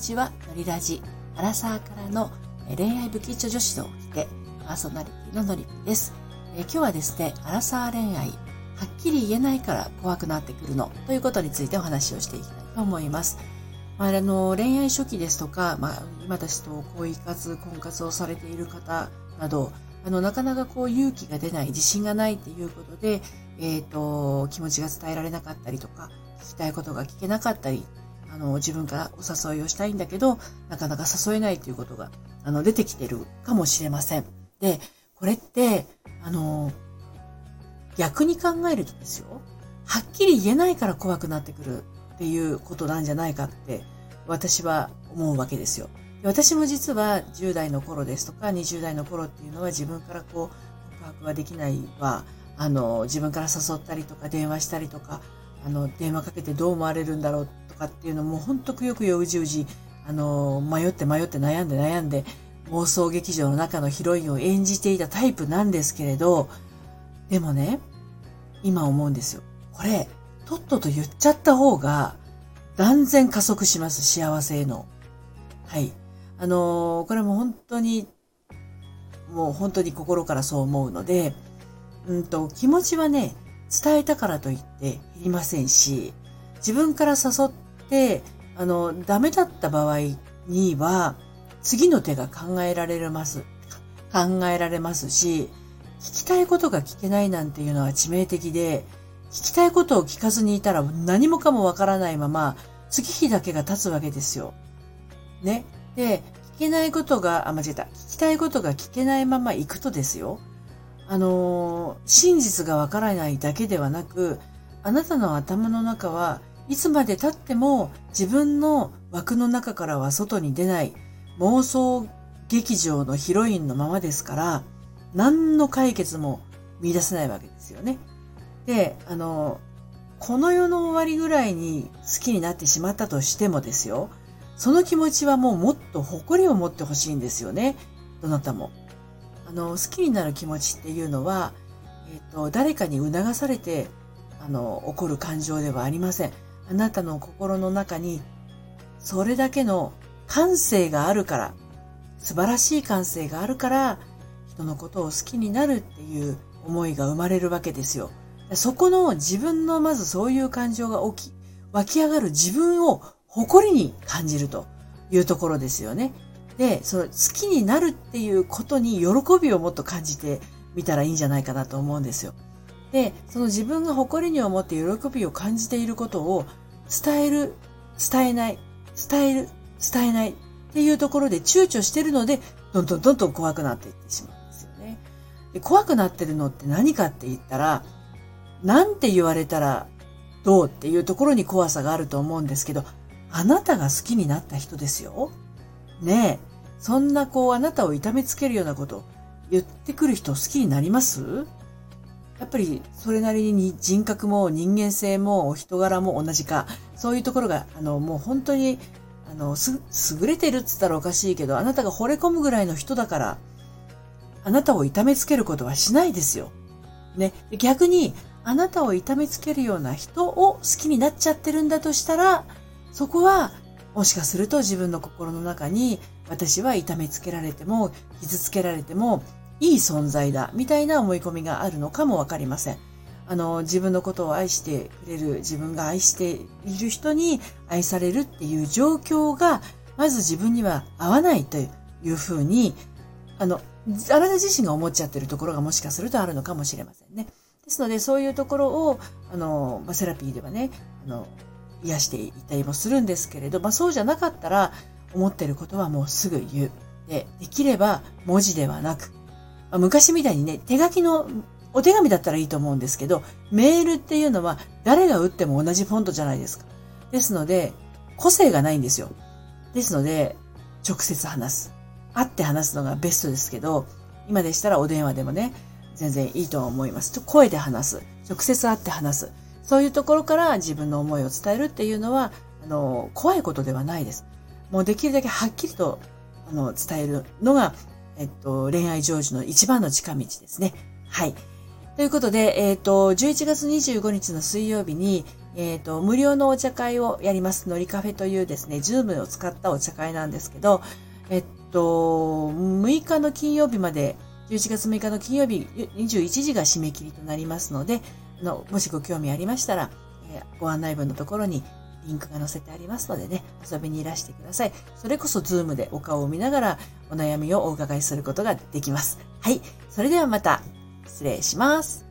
ちは。のりラジ。アラサーからの恋愛不吉祥女子のてパーソナリティののりぴです、え今日はですねアラサー恋愛はっきり言えないから怖くなってくるのということについてお話をしていきたいと思います、まあ、あの恋愛初期ですとか、まあ、今ですと恋活婚活をされている方などあのなかなかこう勇気が出ない自信がないっていうことで、えーと気持ちが伝えられなかったりとか聞きたいことが聞けなかったりあの、自分からお誘いをしたいんだけど、なかなか誘えないということが、あの、出てきてるかもしれません。で、これって、あの、逆に考えるとですよ、はっきり言えないから怖くなってくるっていうことなんじゃないかって、私は思うわけですよ。私も実は10代の頃ですとか20代の頃っていうのは自分からこう告白ができないは、あの、自分から誘ったりとか電話したりとか、あの、電話かけてどう思われるんだろうかっていうのも本当くよくようじうじ、あの、迷って迷って悩んで悩んで、妄想劇場の中のヒロインを演じていたタイプなんですけれど、でもね、今思うんですよ。これ、とっとと言っちゃった方が、断然加速します、幸せへの。はい。あのー、これも本当に、もう本当に心からそう思うので、うんと、気持ちはね、伝えたからといって減りませんし、自分から誘って、あの、ダメだった場合には、次の手が考えられます。考えられますし、聞きたいことが聞けないなんていうのは致命的で、聞きたいことを聞かずにいたら何もかもわからないまま、月日だけが経つわけですよ。ね。で、聞けないことが、あ、間違えた。聞きたいことが聞けないまま行くとですよ。あの真実がわからないだけではなく、あなたの頭の中はいつまで経っても自分の枠の中からは外に出ない妄想劇場のヒロインのままですから、何の解決も見出せないわけですよね。で、あの、この世の終わりぐらいに好きになってしまったとしてもですよ、その気持ちはもうもっと誇りを持ってほしいんですよね。どなたも。あの、好きになる気持ちっていうのは、えっ、ー、と、誰かに促されて、あの、起こる感情ではありません。あなたの心の中に、それだけの感性があるから、素晴らしい感性があるから、人のことを好きになるっていう思いが生まれるわけですよ。そこの自分のまずそういう感情が起き、湧き上がる自分を誇りに感じるというところですよね。で、その好きになるっていうことに喜びをもっと感じてみたらいいんじゃないかなと思うんですよ。で、その自分が誇りに思って喜びを感じていることを伝える、伝えない、伝える、伝えないっていうところで躊躇してるので、どんどんどんどん怖くなっていってしまうんですよね。で怖くなってるのって何かって言ったら、なんて言われたらどうっていうところに怖さがあると思うんですけど、あなたが好きになった人ですよ。ねえ。そんなこうあなたを痛めつけるようなこと言ってくる人好きになります？やっぱりそれなりに人格も人間性もお人柄も同じか、そういうところが、あの、もう本当に、あの、す、優れてるっつったらおかしいけど、あなたが惚れ込むぐらいの人だから、あなたを痛めつけることはしないですよ。ね。逆に、あなたを痛めつけるような人を好きになっちゃってるんだとしたら、そこは、もしかすると自分の心の中に、私は痛めつけられても、傷つけられても、いい存在だ、みたいな思い込みがあるのかもわかりません。あの、自分のことを愛してくれる、自分が愛している人に愛されるっていう状況が、まず自分には合わないというふうに、あの、あなた自身が思っちゃってるところがもしかするとあるのかもしれませんね。ですので、そういうところを、あの、セラピーではね、あの、癒していたりもするんですけれど、まあそうじゃなかったら、思ってることはもうすぐ言う。で、できれば文字ではなく、まあ、昔みたいにね、手書きのお手紙だったらいいと思うんですけど、メールっていうのは誰が打っても同じフォントじゃないですか。ですので、個性がないんですよ。ですので、直接話す。会って話すのがベストですけど、今でしたらお電話でもね、全然いいと思います。声で話す。直接会って話す。そういうところから自分の思いを伝えるっていうのは、あの、怖いことではないです。もうできるだけはっきりと、あの、伝えるのが、えっと、恋愛成就の一番の近道ですね。はい。ということで、えっ、と、11月25日の水曜日に、えっ、と、無料のお茶会をやります。のりカフェというですね、ズームを使ったお茶会なんですけど、えっと、6日の金曜日まで、11月6日の金曜日21時が締め切りとなりますので、あのもしご興味ありましたら、えー、ご案内文のところにリンクが載せてありますのでね、遊びにいらしてください。それこそズームでお顔を見ながらお悩みをお伺いすることができます。はい。それではまた失礼します。